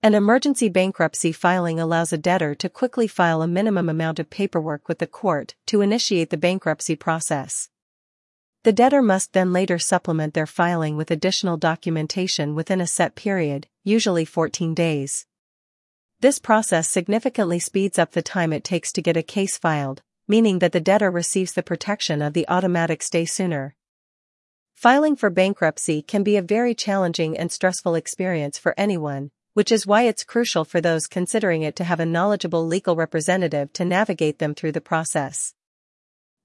An emergency bankruptcy filing allows a debtor to quickly file a minimum amount of paperwork with the court to initiate the bankruptcy process. The debtor must then later supplement their filing with additional documentation within a set period, usually 14 days. This process significantly speeds up the time it takes to get a case filed, meaning that the debtor receives the protection of the automatic stay sooner. Filing for bankruptcy can be a very challenging and stressful experience for anyone, which is why it's crucial for those considering it to have a knowledgeable legal representative to navigate them through the process.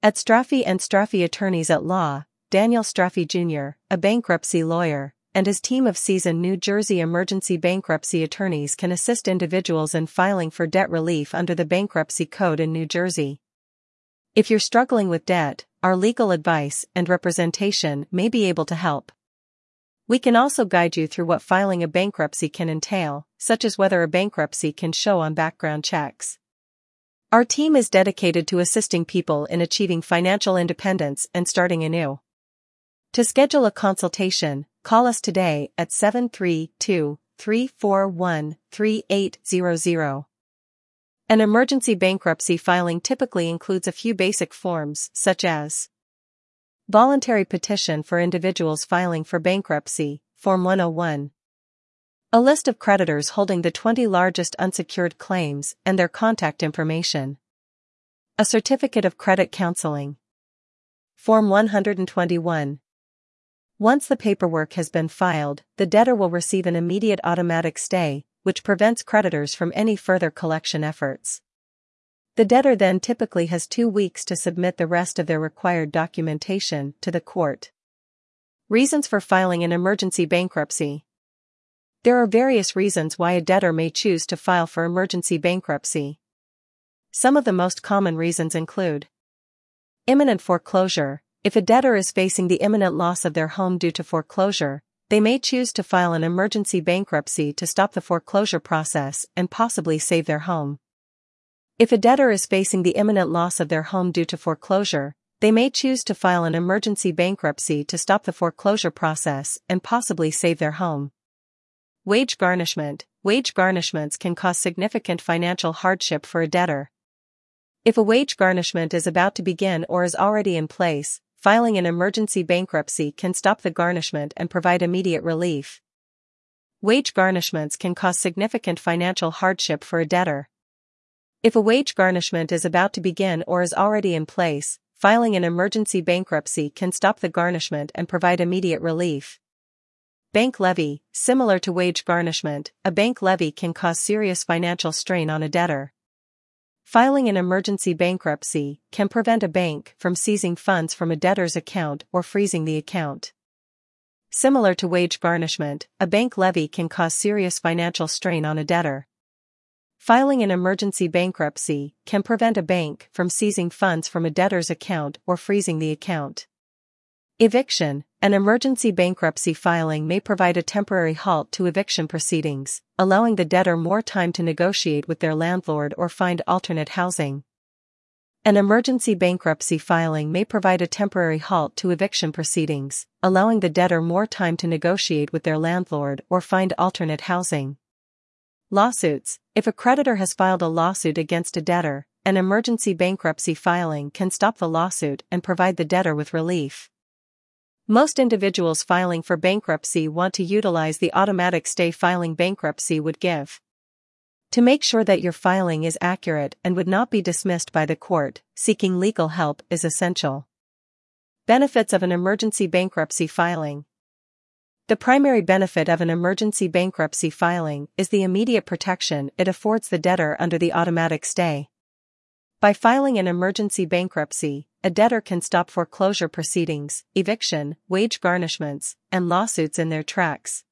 At Straffi and Straffi Attorneys at Law, Daniel Straffi Jr., a bankruptcy lawyer, and his team of seasoned New Jersey emergency bankruptcy attorneys can assist individuals in filing for debt relief under the Bankruptcy Code in New Jersey. If you're struggling with debt, our legal advice and representation may be able to help. We can also guide you through what filing a bankruptcy can entail, such as whether a bankruptcy can show on background checks. Our team is dedicated to assisting people in achieving financial independence and starting anew. To schedule a consultation, call us today at 732 341 3800. An emergency bankruptcy filing typically includes a few basic forms, such as Voluntary Petition for Individuals Filing for Bankruptcy, Form 101. A list of creditors holding the 20 largest unsecured claims and their contact information. A certificate of credit counseling. Form 121. Once the paperwork has been filed, the debtor will receive an immediate automatic stay, which prevents creditors from any further collection efforts. The debtor then typically has two weeks to submit the rest of their required documentation to the court. Reasons for filing an emergency bankruptcy. There are various reasons why a debtor may choose to file for emergency bankruptcy. Some of the most common reasons include imminent foreclosure. If a debtor is facing the imminent loss of their home due to foreclosure, they may choose to file an emergency bankruptcy to stop the foreclosure process and possibly save their home. If a debtor is facing the imminent loss of their home due to foreclosure, they may choose to file an emergency bankruptcy to stop the foreclosure process and possibly save their home. Wage garnishment Wage garnishments can cause significant financial hardship for a debtor. If a wage garnishment is about to begin or is already in place, filing an emergency bankruptcy can stop the garnishment and provide immediate relief. Wage garnishments can cause significant financial hardship for a debtor. If a wage garnishment is about to begin or is already in place, filing an emergency bankruptcy can stop the garnishment and provide immediate relief. Bank levy, similar to wage garnishment, a bank levy can cause serious financial strain on a debtor. Filing an emergency bankruptcy can prevent a bank from seizing funds from a debtor's account or freezing the account. Similar to wage garnishment, a bank levy can cause serious financial strain on a debtor. Filing an emergency bankruptcy can prevent a bank from seizing funds from a debtor's account or freezing the account. Eviction An emergency bankruptcy filing may provide a temporary halt to eviction proceedings, allowing the debtor more time to negotiate with their landlord or find alternate housing. An emergency bankruptcy filing may provide a temporary halt to eviction proceedings, allowing the debtor more time to negotiate with their landlord or find alternate housing. Lawsuits If a creditor has filed a lawsuit against a debtor, an emergency bankruptcy filing can stop the lawsuit and provide the debtor with relief. Most individuals filing for bankruptcy want to utilize the automatic stay filing bankruptcy would give. To make sure that your filing is accurate and would not be dismissed by the court, seeking legal help is essential. Benefits of an emergency bankruptcy filing. The primary benefit of an emergency bankruptcy filing is the immediate protection it affords the debtor under the automatic stay. By filing an emergency bankruptcy, a debtor can stop foreclosure proceedings, eviction, wage garnishments, and lawsuits in their tracks.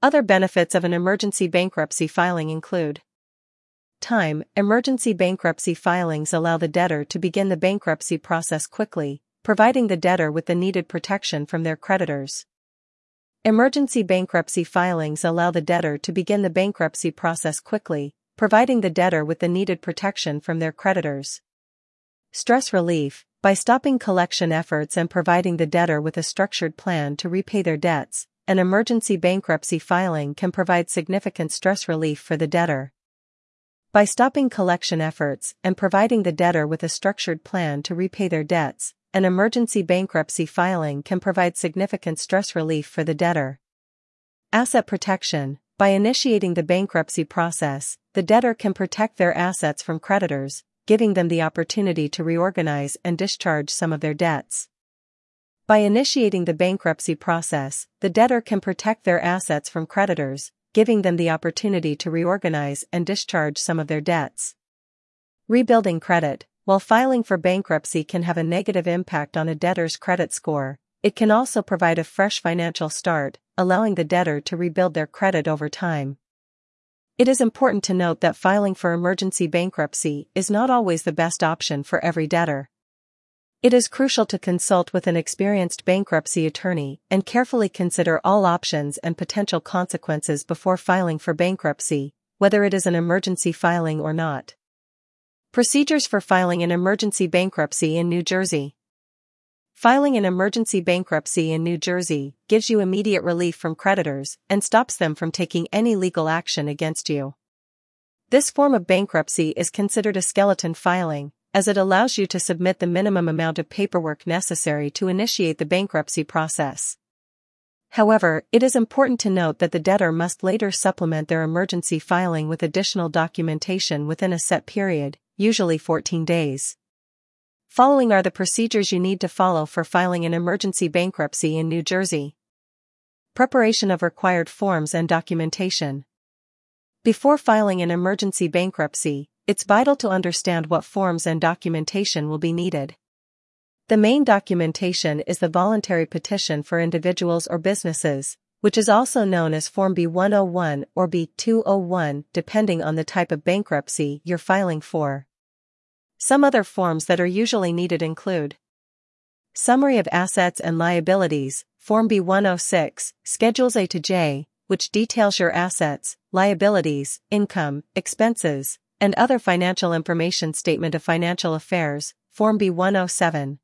Other benefits of an emergency bankruptcy filing include Time Emergency bankruptcy filings allow the debtor to begin the bankruptcy process quickly, providing the debtor with the needed protection from their creditors. Emergency bankruptcy filings allow the debtor to begin the bankruptcy process quickly, providing the debtor with the needed protection from their creditors. Stress relief, by stopping collection efforts and providing the debtor with a structured plan to repay their debts, an emergency bankruptcy filing can provide significant stress relief for the debtor. By stopping collection efforts and providing the debtor with a structured plan to repay their debts, an emergency bankruptcy filing can provide significant stress relief for the debtor. Asset protection By initiating the bankruptcy process, the debtor can protect their assets from creditors, giving them the opportunity to reorganize and discharge some of their debts. By initiating the bankruptcy process, the debtor can protect their assets from creditors, giving them the opportunity to reorganize and discharge some of their debts. Rebuilding credit, while filing for bankruptcy can have a negative impact on a debtor's credit score, it can also provide a fresh financial start, allowing the debtor to rebuild their credit over time. It is important to note that filing for emergency bankruptcy is not always the best option for every debtor. It is crucial to consult with an experienced bankruptcy attorney and carefully consider all options and potential consequences before filing for bankruptcy, whether it is an emergency filing or not. Procedures for filing an emergency bankruptcy in New Jersey. Filing an emergency bankruptcy in New Jersey gives you immediate relief from creditors and stops them from taking any legal action against you. This form of bankruptcy is considered a skeleton filing, as it allows you to submit the minimum amount of paperwork necessary to initiate the bankruptcy process. However, it is important to note that the debtor must later supplement their emergency filing with additional documentation within a set period, usually 14 days. Following are the procedures you need to follow for filing an emergency bankruptcy in New Jersey. Preparation of required forms and documentation. Before filing an emergency bankruptcy, it's vital to understand what forms and documentation will be needed. The main documentation is the voluntary petition for individuals or businesses, which is also known as Form B101 or B201 depending on the type of bankruptcy you're filing for. Some other forms that are usually needed include Summary of Assets and Liabilities, Form B106, Schedules A to J, which details your assets, liabilities, income, expenses, and other financial information statement of financial affairs, Form B107.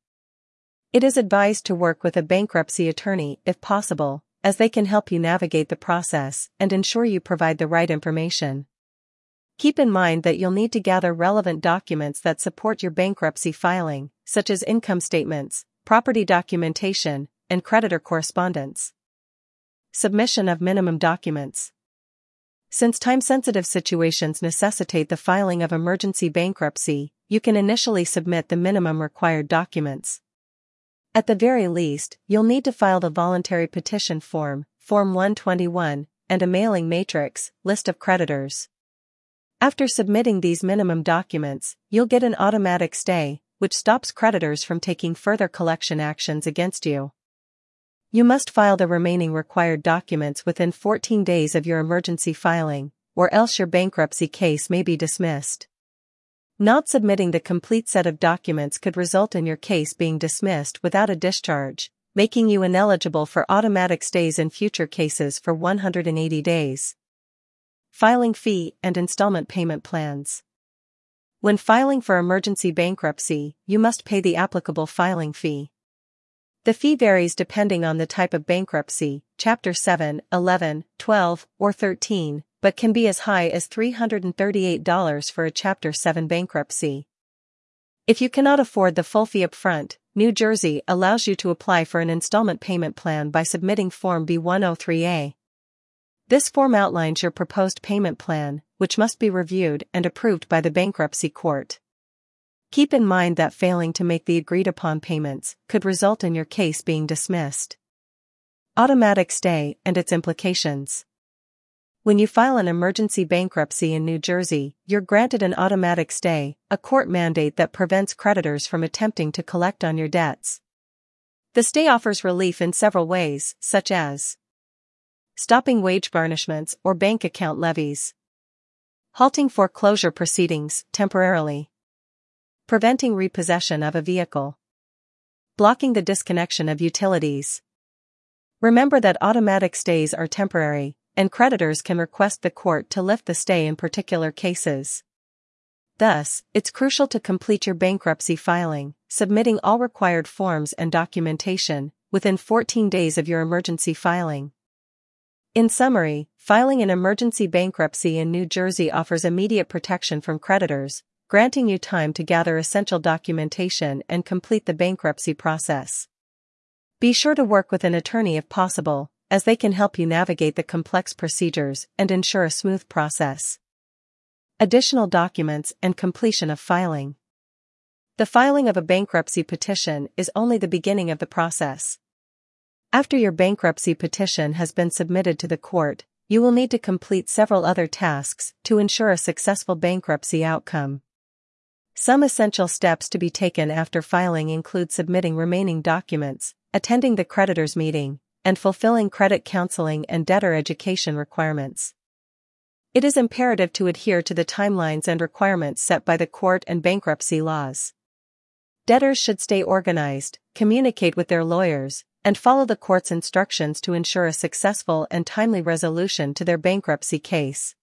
It is advised to work with a bankruptcy attorney if possible, as they can help you navigate the process and ensure you provide the right information. Keep in mind that you'll need to gather relevant documents that support your bankruptcy filing, such as income statements, property documentation, and creditor correspondence. Submission of minimum documents. Since time-sensitive situations necessitate the filing of emergency bankruptcy, you can initially submit the minimum required documents. At the very least, you'll need to file the voluntary petition form, Form 121, and a mailing matrix, list of creditors. After submitting these minimum documents, you'll get an automatic stay, which stops creditors from taking further collection actions against you. You must file the remaining required documents within 14 days of your emergency filing, or else your bankruptcy case may be dismissed. Not submitting the complete set of documents could result in your case being dismissed without a discharge, making you ineligible for automatic stays in future cases for 180 days. Filing fee and installment payment plans. When filing for emergency bankruptcy, you must pay the applicable filing fee. The fee varies depending on the type of bankruptcy, Chapter 7, 11, 12, or 13, but can be as high as $338 for a Chapter 7 bankruptcy. If you cannot afford the full fee upfront, New Jersey allows you to apply for an installment payment plan by submitting Form B103A. This form outlines your proposed payment plan, which must be reviewed and approved by the bankruptcy court. Keep in mind that failing to make the agreed upon payments could result in your case being dismissed. Automatic stay and its implications. When you file an emergency bankruptcy in New Jersey, you're granted an automatic stay, a court mandate that prevents creditors from attempting to collect on your debts. The stay offers relief in several ways, such as stopping wage garnishments or bank account levies, halting foreclosure proceedings temporarily, Preventing repossession of a vehicle. Blocking the disconnection of utilities. Remember that automatic stays are temporary, and creditors can request the court to lift the stay in particular cases. Thus, it's crucial to complete your bankruptcy filing, submitting all required forms and documentation, within 14 days of your emergency filing. In summary, filing an emergency bankruptcy in New Jersey offers immediate protection from creditors, granting you time to gather essential documentation and complete the bankruptcy process. Be sure to work with an attorney if possible, as they can help you navigate the complex procedures and ensure a smooth process. Additional documents and completion of filing. The filing of a bankruptcy petition is only the beginning of the process. After your bankruptcy petition has been submitted to the court, you will need to complete several other tasks to ensure a successful bankruptcy outcome. Some essential steps to be taken after filing include submitting remaining documents, attending the creditor's meeting, and fulfilling credit counseling and debtor education requirements. It is imperative to adhere to the timelines and requirements set by the court and bankruptcy laws. Debtors should stay organized, communicate with their lawyers, and follow the court's instructions to ensure a successful and timely resolution to their bankruptcy case.